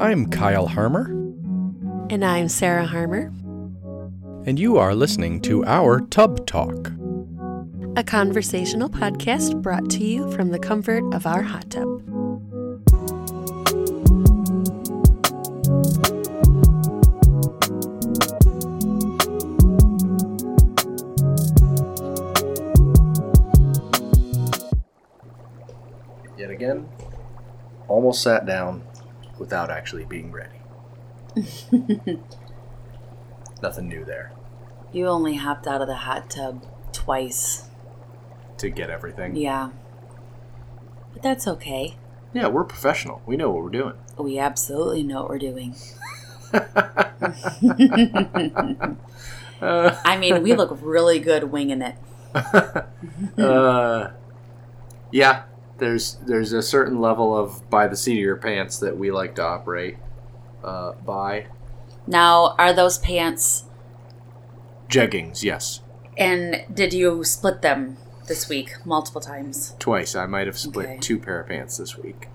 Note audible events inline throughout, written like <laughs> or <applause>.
I'm Kyle Harmer, And I'm Sarah Harmer, and you are listening to our Tub Talk. a conversational podcast brought to you from the comfort of our hot tub. Yet again, almost sat down without actually being ready. <laughs> Nothing new there You only hopped out of the hot tub twice. to get everything. Yeah. But that's okay. Yeah, we're professional. We know what we're doing. We absolutely know what we're doing. Uh, <laughs> I mean, we look really good winging it. <laughs> uh, yeah, there's there's a certain level of by the seat of your pants that we like to operate uh, by. Now, are those pants Jeggings, yes, and did you split them this week multiple times? twice. I might have split Okay. two pair of pants this week.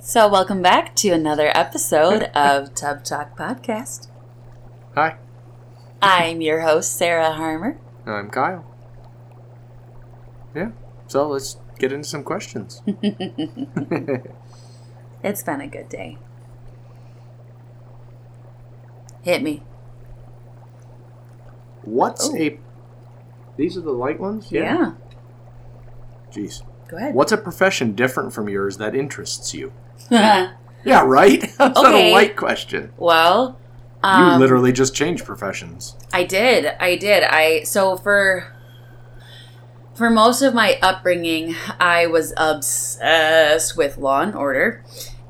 So, welcome back to another episode <laughs> of Tub Talk Podcast. Hi, I'm your host, Sarah Harmer. I'm Kyle. Yeah, so let's get into some questions. <laughs> <laughs> It's been a good day. Hit me. What's Oh. a? These are the light ones. Yeah. Jeez. Go ahead. What's a profession different from yours that interests you? <laughs> Yeah, right. That's not a light question. Well You um, literally just changed professions. I did. I did. I so for for most of my upbringing, I was obsessed with Law and Order,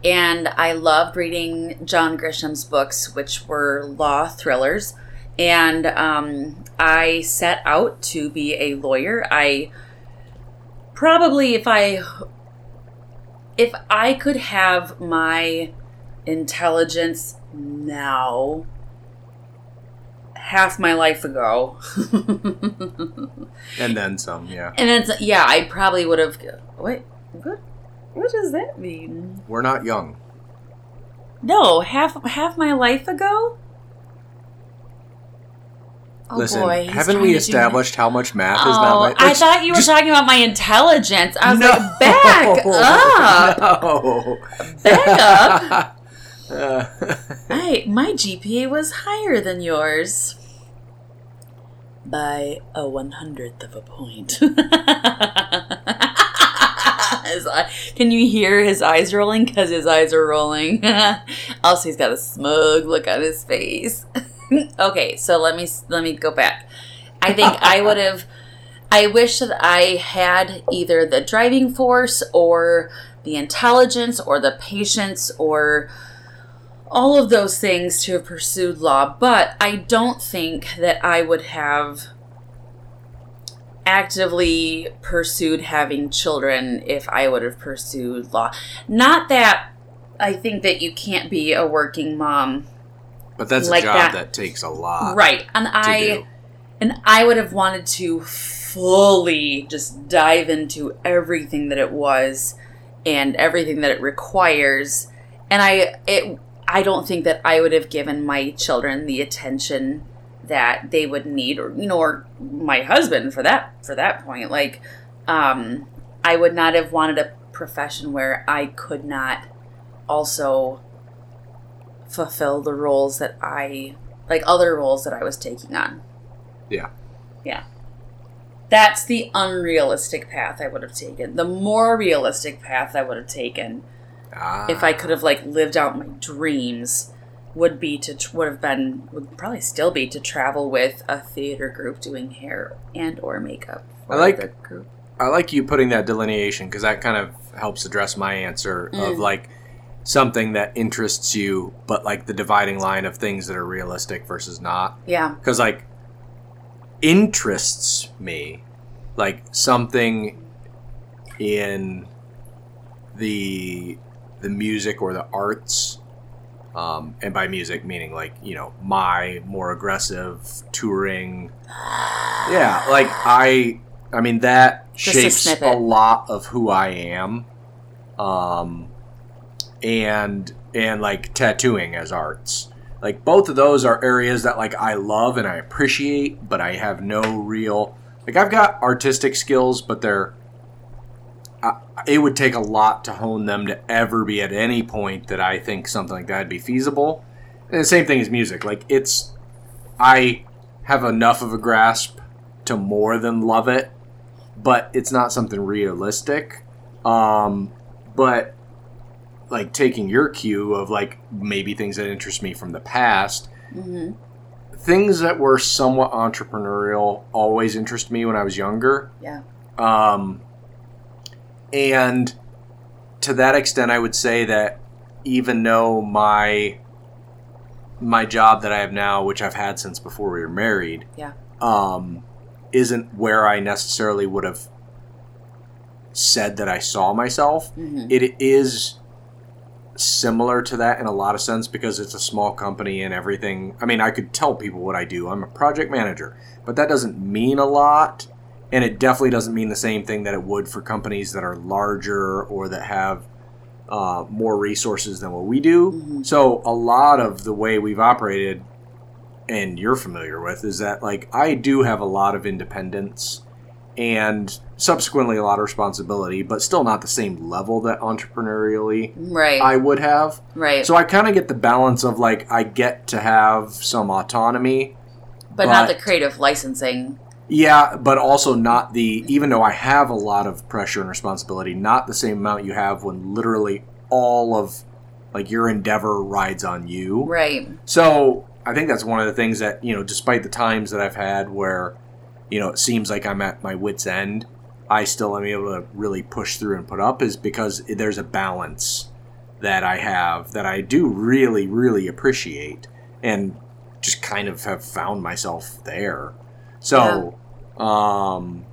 and I loved reading John Grisham's books, which were law thrillers. And um, I set out to be a lawyer. I probably, if I if I could have my intelligence now half my life ago And then some, yeah. and it's yeah i probably would have wait what what does that mean We're not young. no half half my life ago oh Listen, boy haven't we established how much math math. is not oh my i thought you were just- talking about my intelligence i was No. like back <laughs> up <laughs> No. back up <laughs> <laughs> Uh, Hey, my GPA was higher than yours. By a one hundredth of a point. <laughs> Eye- Can you hear his eyes rolling? Because his eyes are rolling. <laughs> also, he's got a smug look on his face. okay, so let me let me go back. I think I would have. I wish that I had either the driving force or the intelligence or the patience or all of those things to have pursued law, but I don't think that I would have actively pursued having children if I would have pursued law. Not that I think that you can't be a working mom. but that's Like a job that. that. takes a lot right. And I do. and I would have wanted to fully just dive into everything that it was and everything that it requires. And I it I don't think that I would have given my children the attention that they would need or you know or my husband for that for that point like um I would not have wanted a profession where I could not also fulfill the roles that I like other roles that I was taking on. Yeah. Yeah. That's the unrealistic path I would have taken. The more realistic path I would have taken Ah. if I could have like lived out my dreams would be to tr- would have been would probably still be to travel with a theater group doing hair and or makeup for I like- the group. I like you putting that delineation because that kind of helps address my answer Mm. of like something that interests you, but like the dividing line of things that are realistic versus not. Yeah. Because like interests me, like something in the the music or the arts, um, and by music meaning like you know my more aggressive touring. Yeah, like I, I mean that Just shapes a, snippet. lot of who I am. Um, and and like tattooing as arts. Like both of those are areas that like I love and I appreciate, but I have no real like I've got artistic skills, but they're I, it would take a lot to hone them to ever be at any point that I think something like that would be feasible. And the same thing as music. Like it's I have enough of a grasp to more than love it, but it's not something realistic. Um, but like taking your cue of like maybe things that interest me from the past, hmm things that were somewhat entrepreneurial always interest me when I was younger. Yeah. Um, and to that extent, I would say that even though my my job that I have now, which I've had since before we were married, Yeah. um, isn't where I necessarily would have said that I saw myself. hmm It is similar to that in a lot of sense because it's a small company and everything. I mean, I could tell people what I do. I'm a project manager, but that doesn't mean a lot. And it definitely doesn't mean the same thing that it would for companies that are larger or that have uh, more resources than what we do. Mhm. So, a lot of the way we've operated, and you're familiar with, is that like I do have a lot of independence and subsequently a lot of responsibility, but still not the same level that entrepreneurially Right. I would have. right. So I kind of get the balance of like I get to have some autonomy. but, not the creative licensing. Yeah, but also not the even though I have a lot of pressure and responsibility, not the same amount you have when literally all of like your endeavor rides on you. Right. So I think that's one of the things that, you know, despite the times that I've had where, you know, it seems like I'm at my wits' end, I still am able to really push through and put up is because there's a balance that I have that I do really, really appreciate and just kind of have found myself there. So, um,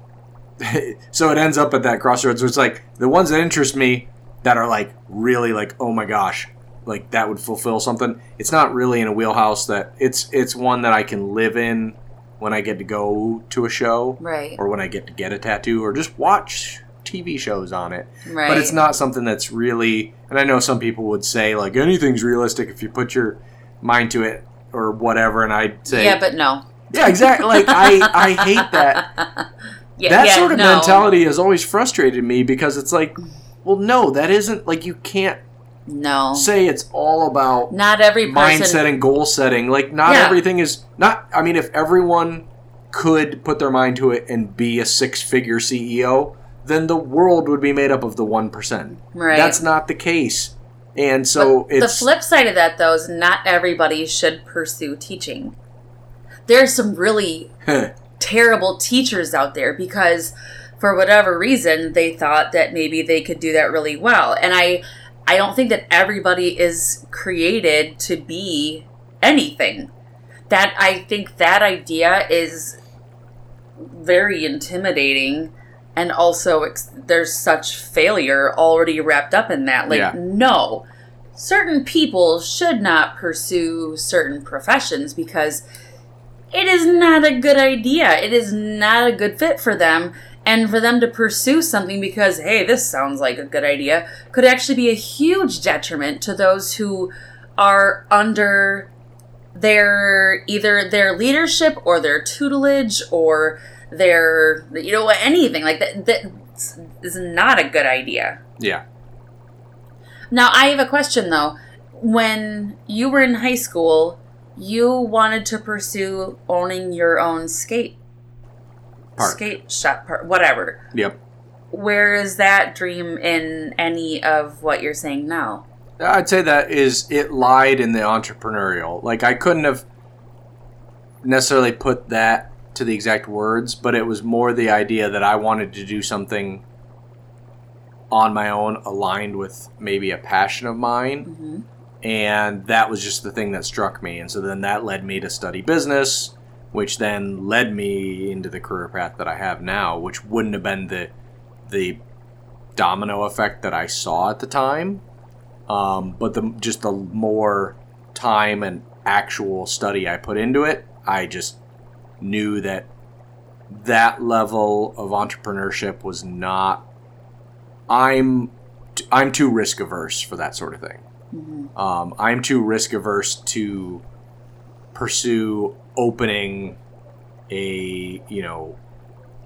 <laughs> so it ends up at that crossroads where it's like the ones that interest me that are like really like, oh my gosh, like that would fulfill something. It's not really in a wheelhouse that it's it's one that I can live in when I get to go to a show Right. or when I get to get a tattoo or just watch TV shows on it. Right. But it's not something that's really and I know some people would say like anything's realistic if you put your mind to it or whatever and I'd say Yeah, but no. Yeah, exactly. Like I I hate that Yeah, that yeah, sort of no. mentality has always frustrated me because it's like well no, that isn't like you can't No. say it's all about Not every person. mindset and goal setting. Like not Yeah. everything is not. I mean, if everyone could put their mind to it and be a six-figure CEO, then the world would be made up of the one percent. Right. That's not the case, and so the flip side of that, though, is not everybody should pursue teaching. There's some really terrible teachers out there because for whatever reason they thought that maybe they could do that really well. And i i don't think that everybody is created to be anything. That i think that idea is very intimidating and also ex- there's such failure already wrapped up in that. Like Yeah. no certain people should not pursue certain professions because it is not a good idea. It is not a good fit for them. And for them to pursue something because, hey, this sounds like a good idea, could actually be a huge detriment to those who are under their either their leadership or their tutelage or their, you know, anything like that. That is not a good idea. yeah. Now, I have a question though. When you were in high school, you wanted to pursue owning your own skate Park. skate shop, park, whatever. Yep. Where is that dream in any of what you're saying now? I'd say that is it lied in the entrepreneurial. Like I couldn't have necessarily put that to the exact words, but it was more the idea that I wanted to do something on my own aligned with maybe a passion of mine hmm and that was just the thing that struck me and so then that led me to study business which then led me into the career path that I have now which wouldn't have been the the domino effect that I saw at the time um, but the just the more time and actual study I put into it I just knew that that level of entrepreneurship was not I'm I'm too risk averse for that sort of thing. Um, I'm too risk averse to pursue opening a you know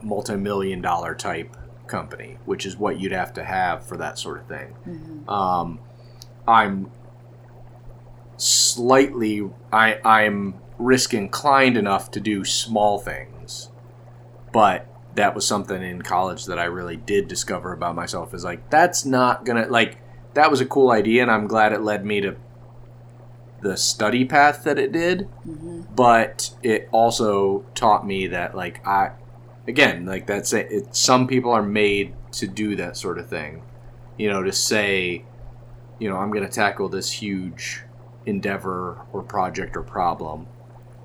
multi-million dollar type company, which is what you'd have to have for that sort of thing. Um, I'm slightly I I'm risk inclined enough to do small things, but that was something in college that I really did discover about myself is like that's not gonna like that was a cool idea and I'm glad it led me to the study path that it did. Mm-hmm. But it also taught me that like I again like that's it, it some people are made to do that sort of thing. You know to say you know I'm going to tackle this huge endeavor or project or problem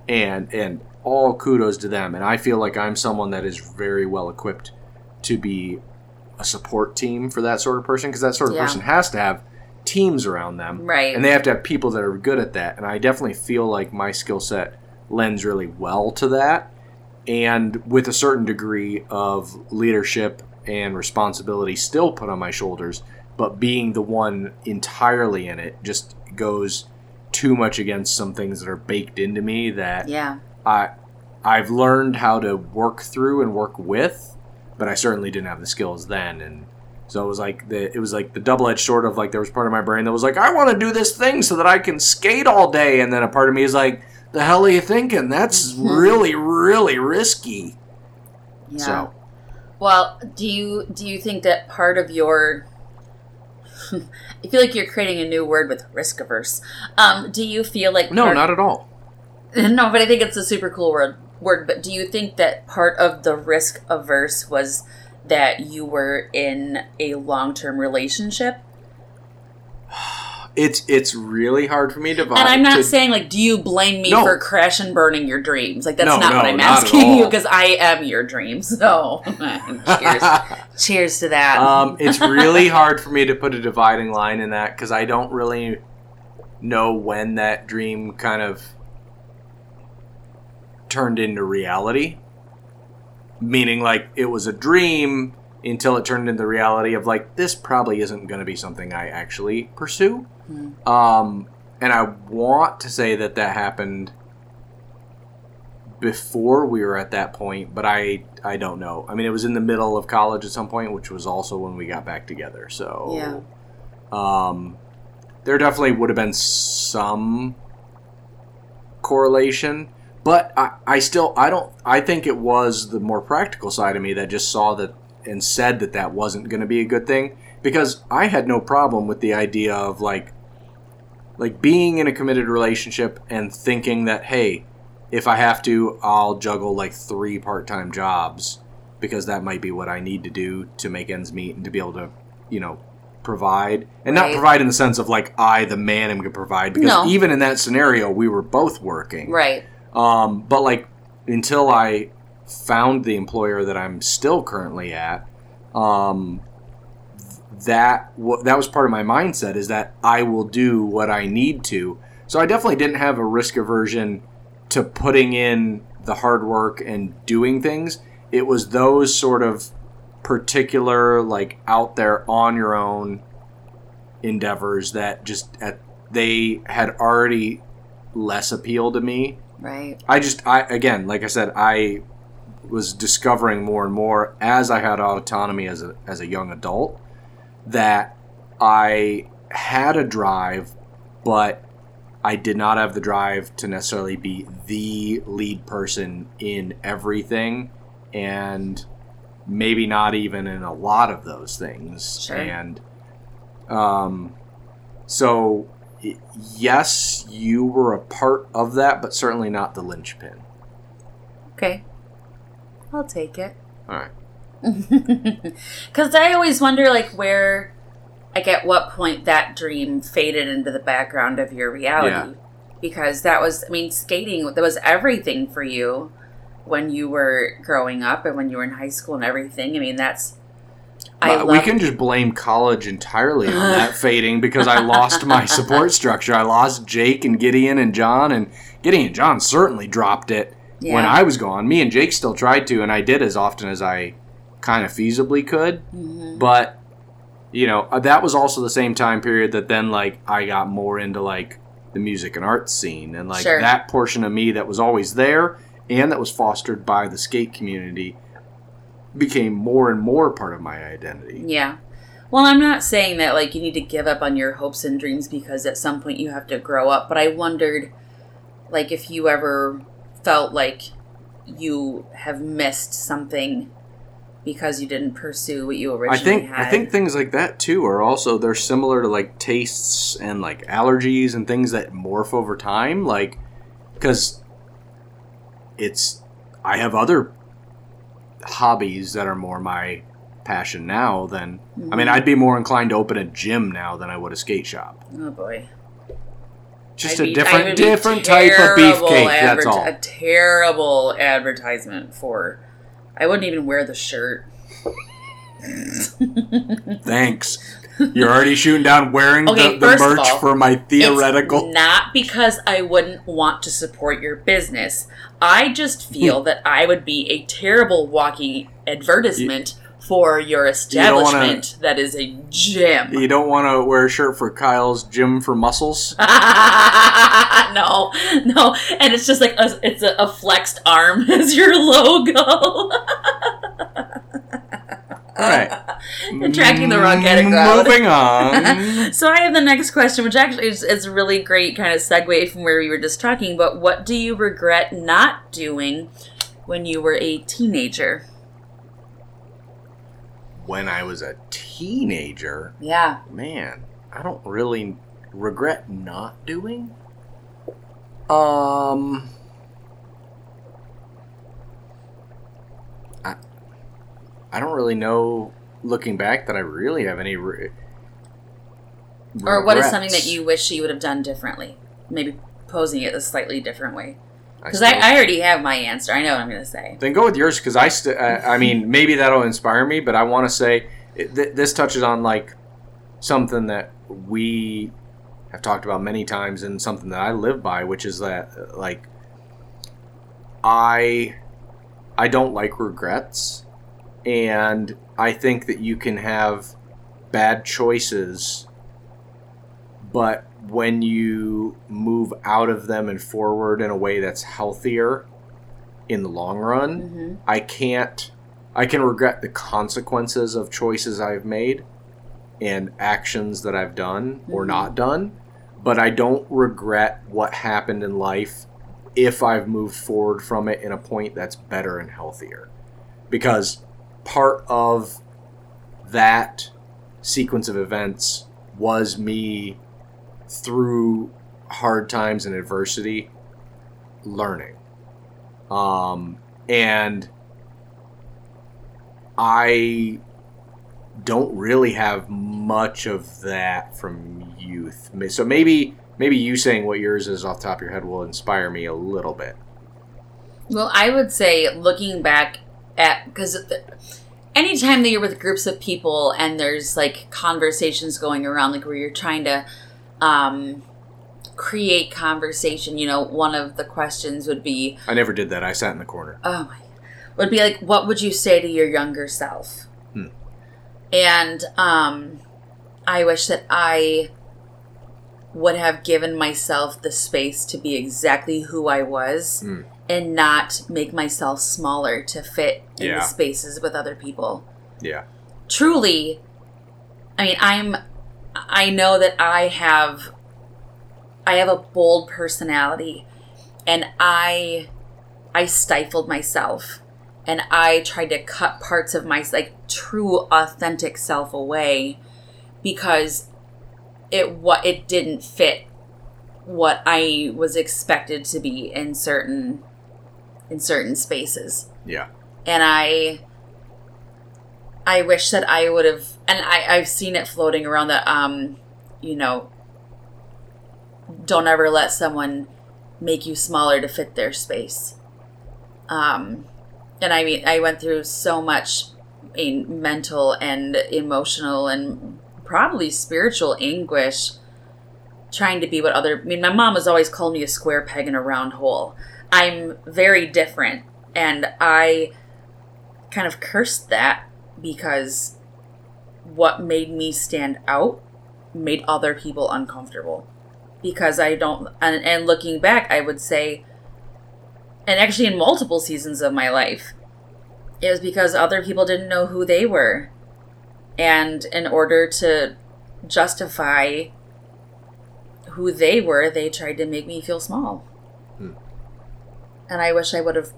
and and all kudos to them. And I feel like I'm someone that is very well equipped to be a support team for that sort of person because that sort of Yeah. person has to have teams around them Right. and they have to have people that are good at that and i definitely feel like my skill set lends really well to that and with a certain degree of leadership and responsibility still put on my shoulders but being the one entirely in it just goes too much against some things that are baked into me that Yeah. I I've learned how to work through and work with, but I certainly didn't have the skills then and so it was like the it was like the double edged sword of like there was part of my brain that was like I want to do this thing so that I can skate all day and then a part of me is like the hell are you thinking that's really really risky. Yeah. So Well, do you do you think that part of your <laughs> I feel like you're creating a new word with risk averse. Um, do you feel like no, part- not at all. <laughs> no, but I think it's a super cool word. Word, but do you think that part of the risk averse was that you were in a long term relationship? It's it's really hard for me to And I'm not to- saying like, do you blame me No. for crash and burning your dreams? Like that's No, not no, what I'm not asking you because I am your dreams. So <laughs> cheers, <laughs> cheers to that. um, it's really hard for me to put a dividing line in that because I don't really know when that dream kind of turned into reality. Meaning, like, it was a dream until it turned into reality of, like, this probably isn't going to be something I actually pursue. Um, and I want to say that that happened before we were at that point, but I I don't know. I mean, it was in the middle of college at some point, which was also when we got back together. So Yeah. um, there definitely would have been some correlation, but I, I still I don't I think it was the more practical side of me that just saw that and said that that wasn't going to be a good thing. Because I had no problem with the idea of like like being in a committed relationship and thinking that hey if I have to I'll juggle like three part-time jobs because that might be what I need to do to make ends meet and to be able to you know provide. And not provide in the sense of like I the man am going to provide. Because No. even in that scenario we were both working. Right. Um, but like until I found the employer that I'm still currently at, um, that wa that was part of my mindset is that I will do what I need to. So I definitely didn't have a risk aversion to putting in the hard work and doing things. It was those sort of particular like out there on your own endeavors that just at, they had already less appeal to me Right. I just I again, like I said, I was discovering more and more as I had autonomy as a as a young adult that I had a drive, but I did not have the drive to necessarily be the lead person in everything and maybe not even in a lot of those things. Sure. And um so yes, you were a part of that, but certainly not the linchpin. Okay. I'll take it. All right. <laughs> Because I always wonder, like, where, like, at what point that dream faded into the background of your reality. Yeah. Because that was, I mean, skating, that was everything for you when you were growing up and when you were in high school and everything. I mean, that's. I we can just blame college entirely on that <laughs> fading because I lost my support structure. I lost Jake and Gideon and John, and Gideon and John certainly dropped it when I was gone. Me and Jake still tried to, and I did as often as I kind of feasibly could. Mm-hmm. But you know, uh, that was also the same time period that then like I got more into like the music and arts scene and like Sure. that portion of me that was always there and that was fostered by the skate community became more and more part of my identity. Yeah. Well, I'm not saying that like you need to give up on your hopes and dreams because at some point you have to grow up, but I wondered like if you ever felt like you have missed something because you didn't pursue what you originally I think had. I think things like that too are also they're similar to like tastes and like allergies and things that morph over time like cuz it's I have other hobbies that are more my passion now than I mean Mhm. I'd be more inclined to open a gym now than I would a skate shop. Oh boy. Just I'd a be- different different type of beefcake, that's all. A terrible advertisement for. I wouldn't even wear the shirt. <laughs> Thanks. You're already shooting down wearing Okay, the, the merch all, for my theoretical not because I wouldn't want to support your business. I just Hmm. feel that I would be a terrible walking advertisement for your don't wanna- establishment that is a gym. You don't want to wear a shirt for Kyle's Gym for Muscles? <laughs> no, no, and it's just like a, it's a, a flexed arm <laughs> as your logo. <laughs> All right. <laughs> Attracting the wrong of crowd. Moving <laughs> on. So I have the next question, which actually is, is a really great kind of segue from where we were just talking. But what do you regret not doing when you were a teenager? when I was a teenager, Yeah, man, I don't really regret not doing. Um, I, I don't really know. Looking back, that I really have any. Re- or what is something that you wish you would have done differently? Maybe posing it a slightly different way. Because I, still- I already have my answer. I know what I'm going to say. Then go with yours because I, st- I I mean, <laughs> maybe that'll inspire me, but I want to say it, th- this touches on like something that we have talked about many times and something that I live by, which is that like I I don't like regrets, and I think that you can have bad choices, but when you move out of them and forward in a way that's healthier in the long run, hmm I can't I can regret the consequences of choices I've made and actions that I've done or Mhm. not done, but I don't regret what happened in life if I've moved forward from it in a point that's better and healthier. Because part of that sequence of events was me through hard times and adversity learning. Um, and I don't really have much of that from youth. So maybe maybe you saying what yours is off the top of your head will inspire me a little bit. Well, I would say looking back at because anytime that you're with groups of people and there's like conversations going around, like where you're trying to um, create conversation, you know, one of the questions would be, I never did that. I sat in the corner. oh my, would be like, what would you say to your younger self? Hmm. And um, I wish that I would have given myself the space to be exactly who I was Hmm. And not make myself smaller to fit in Yeah. the spaces with other people. Yeah. Truly, I mean, I'm I know that I have I have a bold personality and I I stifled myself and I tried to cut parts of my like true authentic self away because it what it didn't fit what I was expected to be in certain in certain spaces Yeah. and I I wish that I would have and I, I've seen it floating around that um you know don't ever let someone make you smaller to fit their space. Um and I mean I went through so much in mental and emotional and probably spiritual anguish trying to be what other I mean my mom has always called me a square peg in a round hole. I'm very different and I kind of cursed that because what made me stand out made other people uncomfortable because I don't and, and looking back I would say and actually in multiple seasons of my life it was because other people didn't know who they were and in order to justify who they were they tried to make me feel small. And I wish I would have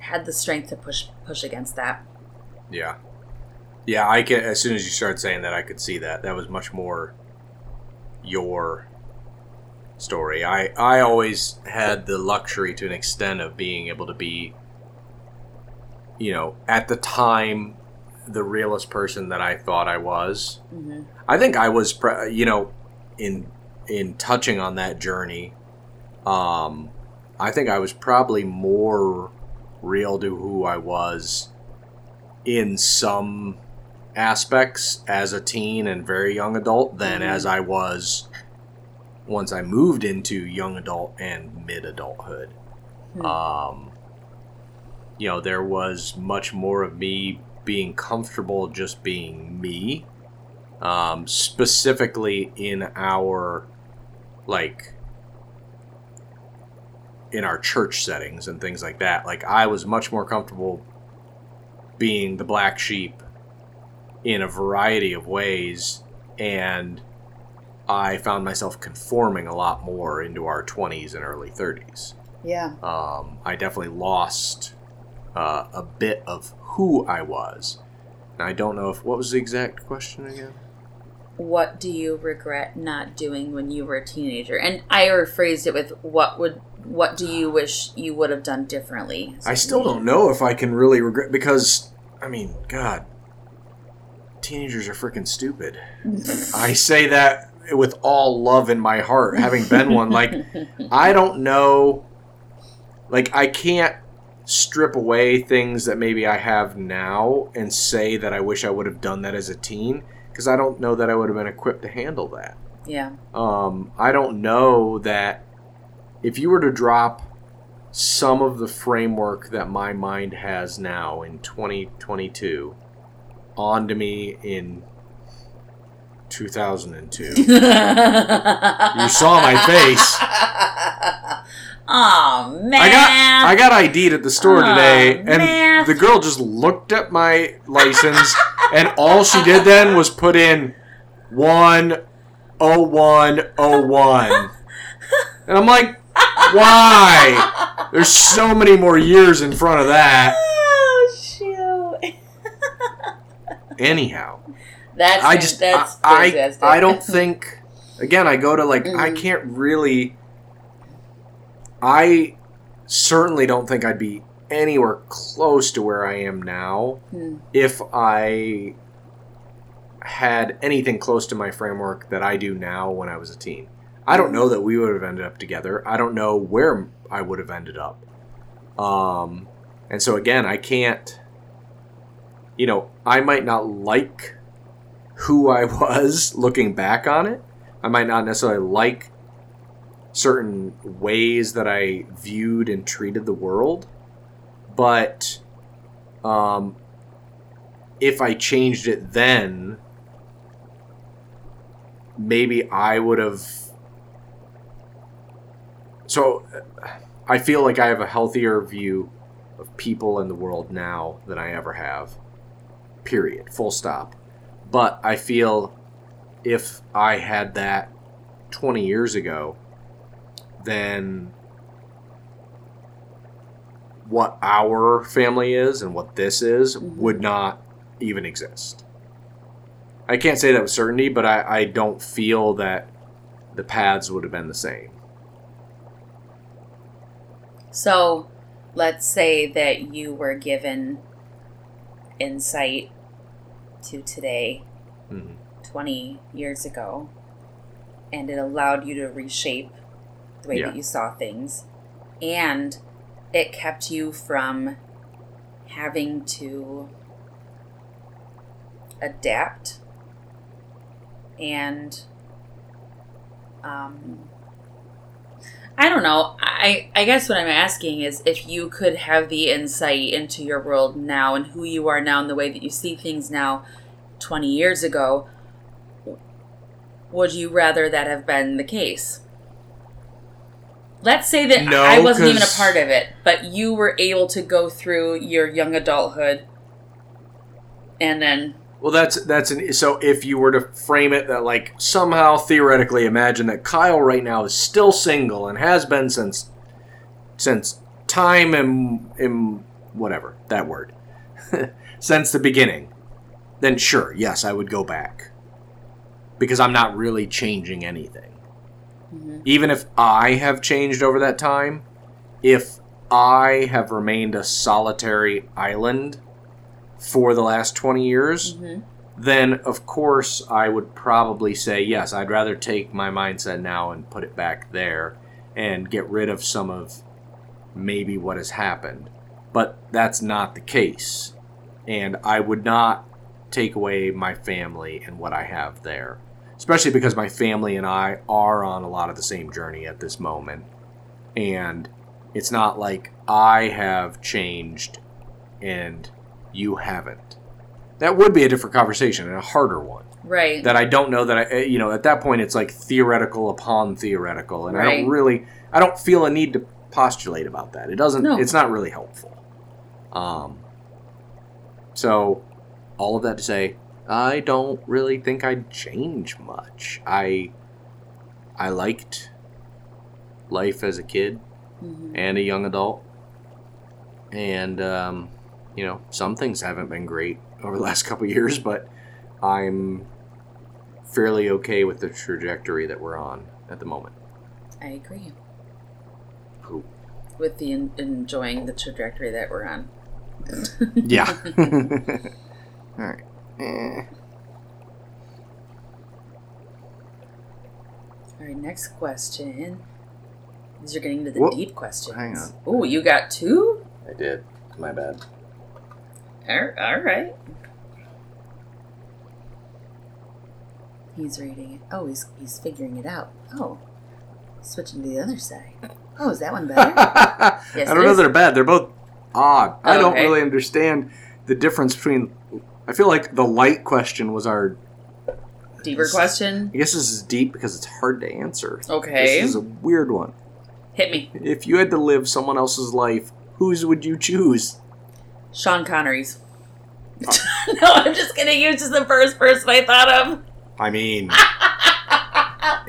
had the strength to push push against that Yeah. Yeah, I can as soon as you started saying that I could see that. That was much more your story. I I always had the luxury to an extent of being able to be you know, at the time the realest person that I thought I was. hmm I think I was, you know, in in touching on that journey, um, I think I was probably more real to who I was in some aspects as a teen and very young adult than Mhm. as I was once I moved into young adult and mid adulthood. Hmm. Um, you know, there was much more of me being comfortable just being me um, specifically in our like in our church settings and things like that like i was much more comfortable being the black sheep in a variety of ways and i found myself conforming a lot more into our 20s and early 30s yeah um, I definitely lost uh, a bit of who I was. And I don't know if what was the exact question again. What do you regret not doing when you were a teenager? And I rephrased it with what would what do you wish you would have done differently? I still don't know if I can really regret because I mean, God, teenagers are freaking stupid. <laughs> I say that with all love in my heart, having been one. Like <laughs> I don't know. Like I can't strip away things that maybe I have now and say that I wish I would have done that as a teen because I don't know that I would have been equipped to handle that. yeah. Um, I don't know that if you were to drop some of the framework that my mind has now in 2022 onto me in 2002, <laughs> you saw my face. <laughs> Oh man! I got I got ID'd at the store Aw, today, and the girl just looked at my license, and all she did then was put in one oh one oh one, and I'm like, why? There's so many more years in front of that. Oh shoot! Anyhow, That's I just that's I. I I don't think again I go to like I Mhm. can't really I certainly don't think I'd be anywhere close to where I am now Hmm. if I had anything close to my framework that I do now when I was a teen. I don't know that we would have ended up together. I don't know where I would have ended up. Um, and so again, I can't. You know, I might not like who I <laughs> was looking back on it. I might not necessarily like certain ways that I viewed and treated the world, but um, if I changed it then, maybe I would have. So I feel like I have a healthier view of people in the world now than I ever have. Period. Full stop. But I feel if I had that 20 years ago, then what our family is and what this is Mhm. would not even exist. I can't say that with certainty, but I, I don't feel that the paths would have been the same. So, let's say that you were given insight to today, Mhm. 20 years ago, and it allowed you to reshape the way Yeah. that you saw things, and it kept you from having to adapt and um, I don't know. I I guess what I'm asking is if you could have the insight into your world now and who you are now and the way that you see things now 20 years ago, would you rather that have been the case? Let's say that No, I wasn't even a part of it, but you were able to go through your young adulthood and then Well, that's that's an so if you were to frame it that like somehow theoretically imagine that Kyle right now is still single and has been since since time and and whatever that word <laughs> since the beginning, then sure, yes, I would go back because I'm not really changing anything. Mm-hmm. Even if I have changed over that time, if I have remained a solitary island for the last 20 years, mm-hmm. then of course I would probably say, yes, I'd rather take my mindset now and put it back there and get rid of some of maybe what has happened. But that's not the case. And I would not take away my family and what I have there. Especially because my family and I are on a lot of the same journey at this moment. And it's not like I have changed and you haven't. That would be a different conversation and a harder one. right. That I don't know that I, you know, at that point it's like theoretical upon theoretical. And I don't really, I don't feel a need to postulate about that. It doesn't, No. it's not really helpful. Um, so, all of that to say, I don't really think I'd change much. I, I liked life as a kid Mhm. and a young adult. And, um, you know, some things haven't been great over the last <laughs> couple years, but I'm fairly okay with the trajectory that we're on at the moment. I agree with the en- enjoying the trajectory that we're on. Yeah. <laughs> <laughs> All right. Eh. All right, next question. These are getting into the Whoa, deep questions. hang on. Oh, you got two? I did. My bad. All all right. He's reading it. Oh, he's he's figuring it out. Oh, switching to the other side. Oh, is that one better? <laughs> I don't know is. they're bad. They're both odd. I don't Okay. really understand the difference between. I feel like the light question was our. Deeper question. I guess this is deep because it's hard to answer. Okay. This is a weird one. Hit me. If you had to live someone else's life, whose would you choose? Sean Connery's. <laughs> no, I'm just kidding. He was just the first person I thought of. I mean,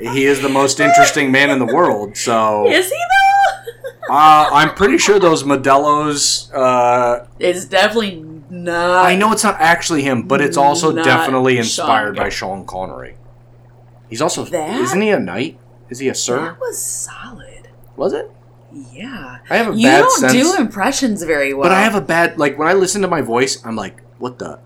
<laughs> he is the most interesting man in the world. So Is he though? uh, I'm pretty sure those Modelo's. Uh, it's definitely not. I know it's not actually him, but it's also definitely inspired Sean. by Sean Connery. He's also That- isn't he a knight? Is he a sir? That was solid. Was it? Yeah. I have a You bad don't sense, do impressions very well. but I have a bad like when I listen to my voice, I'm like, what the?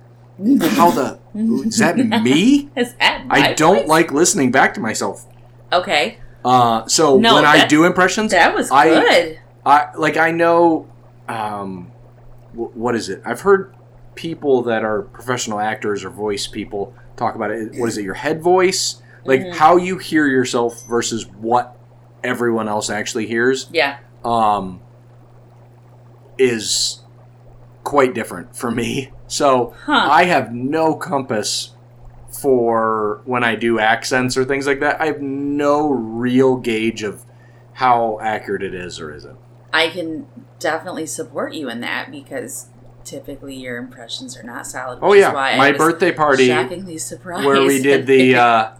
How the? <laughs> Is that me? Is that I my don't voice? like listening back to myself. Okay, Uh, so No, when I that- do impressions, that was I- good. I like I know, um, wh- what is it? I've heard people that are professional actors or voice people talk about it. What is it? Your head voice, like Mhm. how you hear yourself versus what everyone else actually hears, Yeah. um, is quite different for me. So Huh. I have no compass for when I do accents or things like that. I have no real gauge of how accurate it is or isn't. I can definitely support you in that because typically your impressions are not solid. Which Oh is yeah, my birthday party shockingly surprised where we did the <laughs> uh,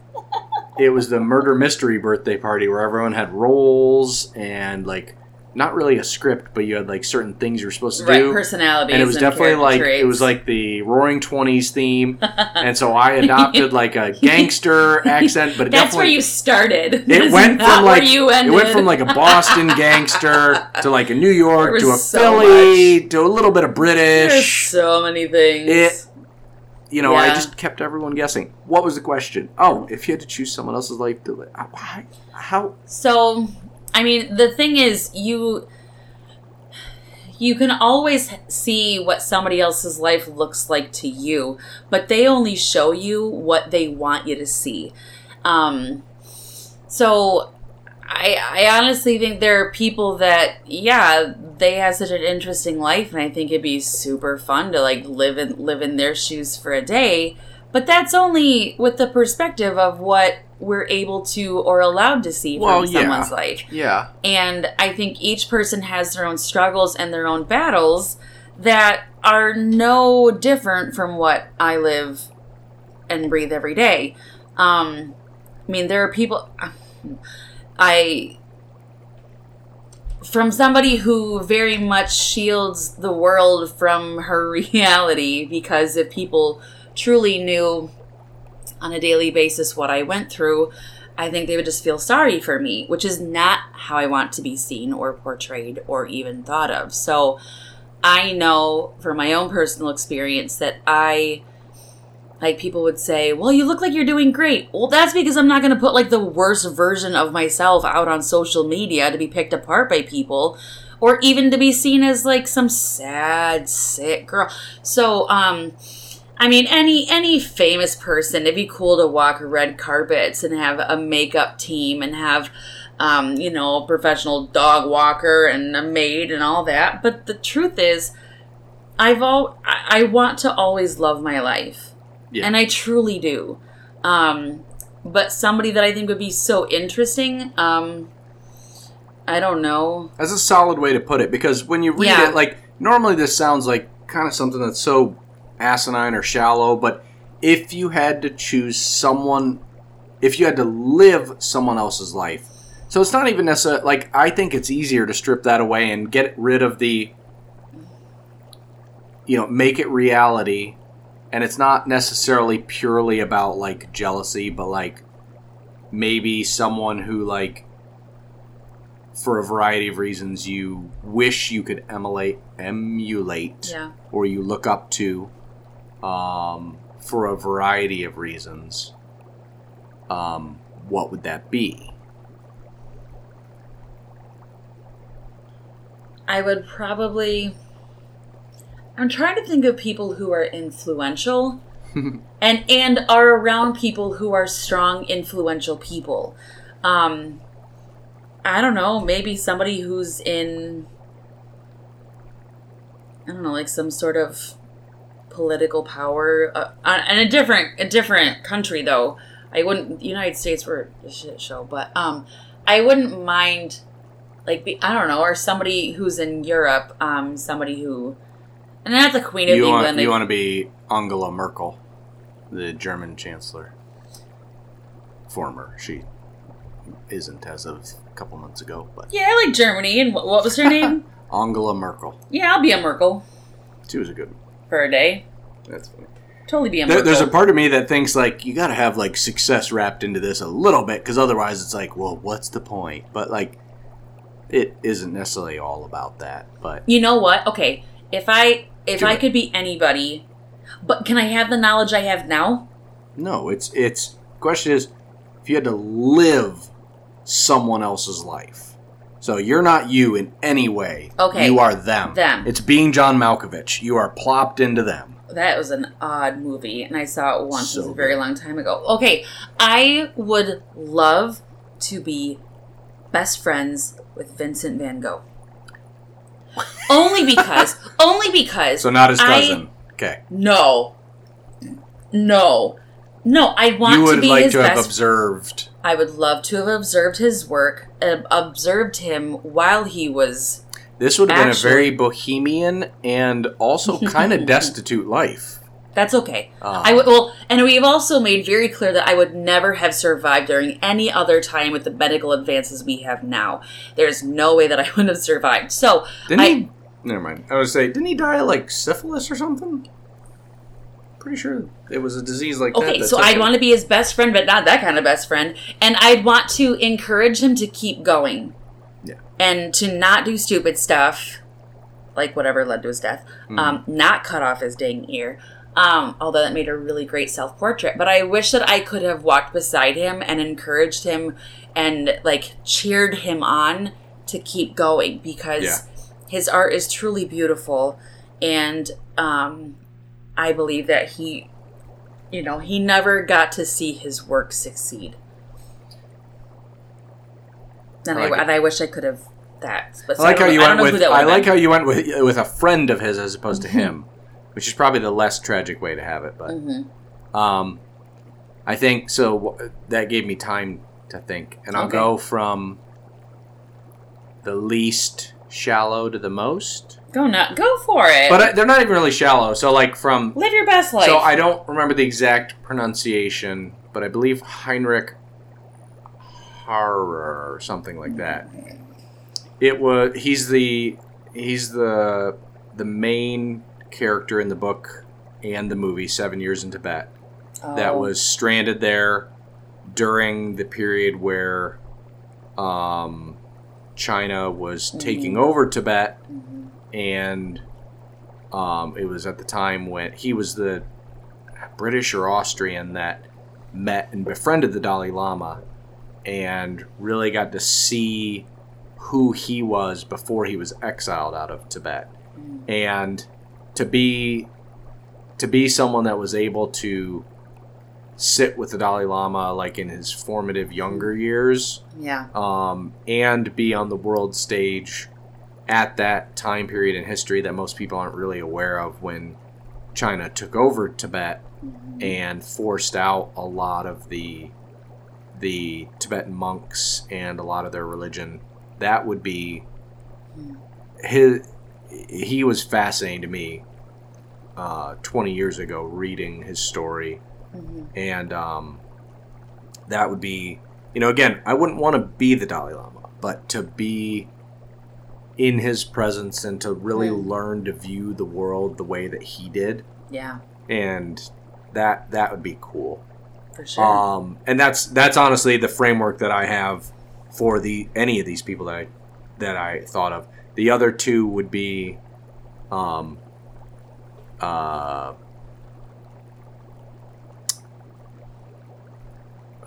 it was the murder mystery birthday party where everyone had roles and like not really a script, but you had like certain things you were supposed to right do. personalities, and it was definitely like traits. it was like the Roaring Twenties theme, <laughs> and so I adopted like a <laughs> gangster accent, but it that's where you started. it That's went from like you ended. it went from like a Boston <laughs> gangster to like a New York to a so Philly to a little bit of There's British. so many things. It- You know, I just kept everyone guessing. What was the question? Oh, if you had to choose someone else's life to live, how So, I mean, the thing is, you you can always see what somebody else's life looks like to you, but they only show you what they want you to see. Um, so, I I honestly think there are people that yeah they have such an interesting life, and I think it'd be super fun to like live in live in their shoes for a day. But that's only with the perspective of what we're able to or allowed to see from Well, yeah. someone's life. Yeah. And I think each person has their own struggles and their own battles that are no different from what I live and breathe every day. Um, I mean, there are people. I. From somebody who very much shields the world from her <laughs> reality because if people truly knew on a daily basis what I went through, I think they would just feel sorry for me, which is not how I want to be seen or portrayed or even thought of. So I know from my own personal experience that I like people would say, "Well, you look like you're doing great." Well, that's because I'm not going to put like the worst version of myself out on social media to be picked apart by people or even to be seen as like some sad sick girl. So, um I mean, any any famous person, it'd be cool to walk red carpets and have a makeup team and have, um, you know, a professional dog walker and a maid and all that. But the truth is, I've all I want to always love my life, Yeah. and I truly do. Um, but somebody that I think would be so interesting, um, I don't know. That's a solid way to put it because when you read Yeah. it, like normally this sounds like kind of something that's so asinine or shallow, but if you had to choose someone, if you had to live someone else's life, so it's not even necessarily like I think it's easier to strip that away and get rid of the, you know, make it reality, and it's not necessarily purely about like jealousy, but like maybe someone who like for a variety of reasons you wish you could emulate emulate Yeah. or you look up to um, for a variety of reasons um, what would that be I would probably. I'm trying to think of people who are influential <laughs> and and are around people who are strong, influential people. Um, I don't know, maybe somebody who's in. I don't know, like some sort of political power uh, in a different a different country though. I wouldn't. The United States were a shit show, but um, I wouldn't mind like be, I don't know, or somebody who's in Europe, um, somebody who, and not the Queen of you England. want, like- you want to be angela merkel the german chancellor former she isn't as of a couple months ago but yeah, I like Germany. And what, what was her <laughs> name? angela merkel yeah, I'll be a Merkel she was a good one for a day. That's funny Totally be a There, there's a part of me that thinks like you got to have like success wrapped into this a little bit because otherwise it's like, well, what's the point? But like, it isn't necessarily all about that. But you know what? Okay, if I if I it. could be anybody, but can I have the knowledge I have now? no, it's it's. Question is, if you had to live someone else's life, so you're not you in any way. Okay. you are them. Them. It's being John Malkovich. You are plopped into them. That was an odd movie, and I saw it once. it was So a very long time ago. Okay, I would love to be best friends with Vincent Van Gogh. only because, <laughs> only because. So not his I- cousin. okay. No, no, no. I want You to would be like his to have best. observed. I would love to have observed his work, uh, observed him while he was. This would have been a very bohemian and also <laughs> kind of destitute life. That's okay. Um, I would well, and we've also made very clear that I would never have survived during any other time with the medical advances we have now. There's no way that I <laughs> would have survived. So Didn't I, he? Never mind. I was say, didn't he die like syphilis or something? Pretty sure it was a disease like that. okay, so I'd want to be his best friend, but not that kind of best friend. And I'd want to encourage him to keep going. And to not do stupid stuff, like whatever led to his death. Mm-hmm. Um, not cut off his dang ear. Um, although that made a really great self portrait. But I wish that I could have walked beside him and encouraged him and like cheered him on to keep going because Yeah. his art is truly beautiful and um, I believe that he you know, he never got to see his work succeed. And I I, like it. and I wish I could have that. But I like how you I went with. I like been. how you went with with a friend of his as opposed to him, which is probably the less tragic way to have it. But Mhm. Um, I think so. w- That gave me time to think, and I'll Okay. go from the least shallow to the most. Go not go for it. But I, they're not even really shallow. So like from live your best life. so I don't remember the exact pronunciation, but I believe Heinrich Harrer or something like that. It was he's the he's the the main character in the book and the movie Seven Years in Tibet that Oh. was stranded there during the period where um, China was taking Mhm. over Tibet Mhm. and um, it was at the time when he was the British or Austrian that met and befriended the Dalai Lama and really got to see who he was before he was exiled out of Tibet Mm. and to be to be someone that was able to sit with the Dalai Lama like in his formative younger years Yeah. um, and be on the world stage at that time period in history that most people aren't really aware of when China took over Tibet Mhm. and forced out a lot of the the Tibetan monks and a lot of their religion. That would be his. He was fascinating to me. Uh, Twenty years ago, reading his story Mhm. and um, that would be you know again i wouldn't want to be the dalai lama but to be in his presence and to really Mm. learn to view the world the way that he did Yeah, and that that would be cool for sure. um, and that's that's honestly the framework that i have for the any of these people that i that i thought of the other two would be um uh <sighs>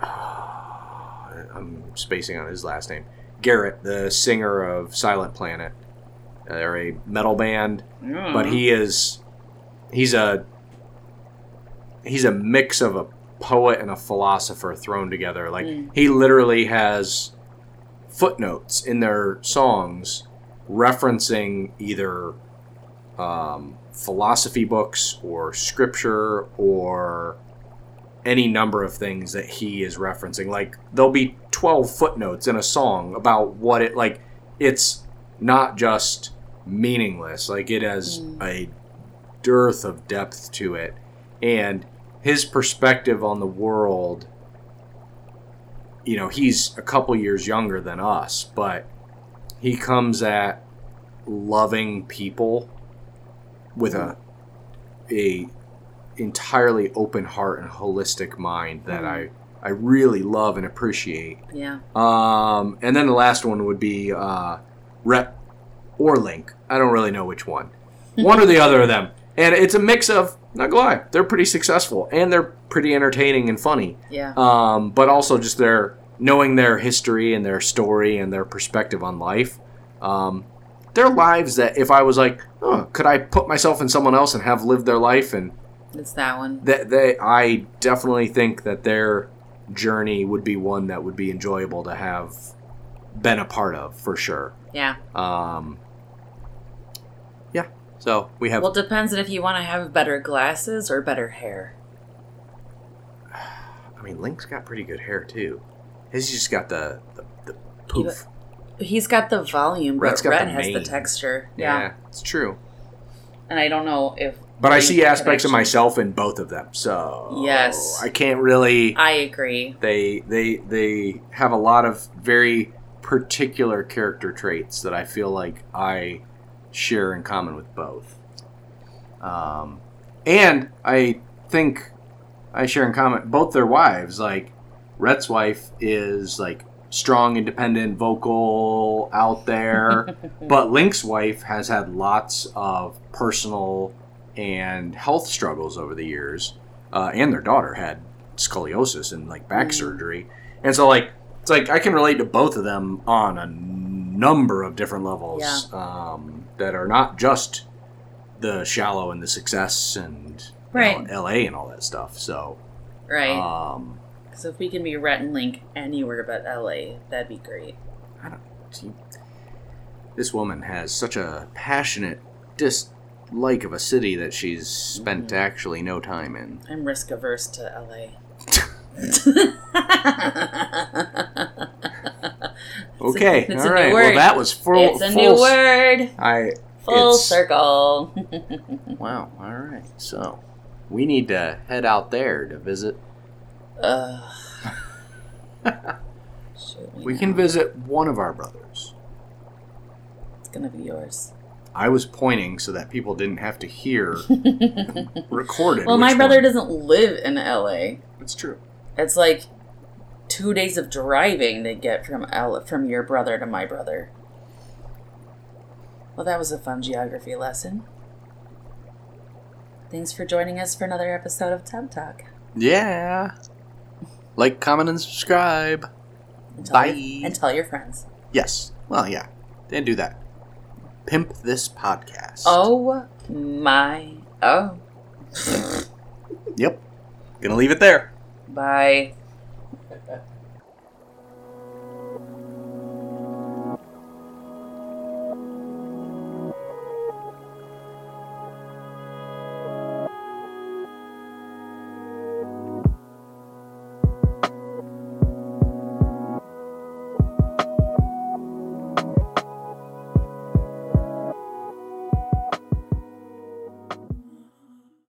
I'm spacing on his last name. Garrett, the singer of Silent Planet. They're a metal band but he is he's a he's a mix of a poet and a philosopher thrown together like Mm. he literally has footnotes in their songs referencing either um, philosophy books or scripture or any number of things that he is referencing like there'll be 12 footnotes in a song about what it like it's not just meaningless like it has Mm. a dearth of depth to it and his perspective on the world you know he's a couple years younger than us but he comes at loving people with a a entirely open heart and holistic mind that I I really love and appreciate. yeah. Um, and then the last one would be uh, Rhett or Link. I don't really know which one. One or the other of them. And it's a mix of, not gonna lie, they're pretty successful and they're pretty entertaining and funny. Yeah. Um, but also just their knowing their history and their story and their perspective on life. Um, their lives that if I was like, oh, could I put myself in someone else and have lived their life and It's that one. that they I definitely think that their journey would be one that would be enjoyable to have been a part of for sure. Yeah. Um. So we have Well, it depends on if you want to have better glasses or better hair. <sighs> I mean Link's got pretty good hair too. He's just got the the, the poof. He's got the volume, but Rhett's got Red the has the texture. yeah. Yeah. it's true. And I don't know if. But I see aspects of myself in both of them. So Yes. I can't really I agree. they they they have a lot of very particular character traits that I feel like I share in common with both. Um, and I think I share in common both their wives. Like Rhett's wife is like strong, independent, vocal, out there, <laughs> but Link's wife has had lots of personal and health struggles over the years, uh, and their daughter had scoliosis and like back Mm. surgery, and so like it's like I can relate to both of them on a number of different levels um, that are not just the shallow and the success and you know, L.A. and all that stuff. So Right. um, so if we can be Rhett and Link anywhere but LA, that'd be great. she, this woman has such a passionate, dislike of a city that she's spent actually no time in. I'm risk averse to LA. <laughs> <laughs> <laughs> Okay, a all right. Well, that was full. it's a full new word. I Full circle. <laughs> Wow. All right. So we need to head out there to visit. <laughs> Shoot We can visit one of our brothers. It's gonna be yours. I was pointing so that people didn't have to hear <laughs> recorded. Well, my brother one. doesn't live in LA. It's true. It's like two days of driving to get from L from your brother to my brother. Well, that was a fun geography lesson. Thanks for joining us for another episode of Tub Talk. Yeah. Like, comment, and subscribe. And tell Bye. Your, and tell your friends. Yes. Well, yeah. Then do that. Pimp this podcast. Oh my. Oh. Yep. Gonna leave it there. Bye.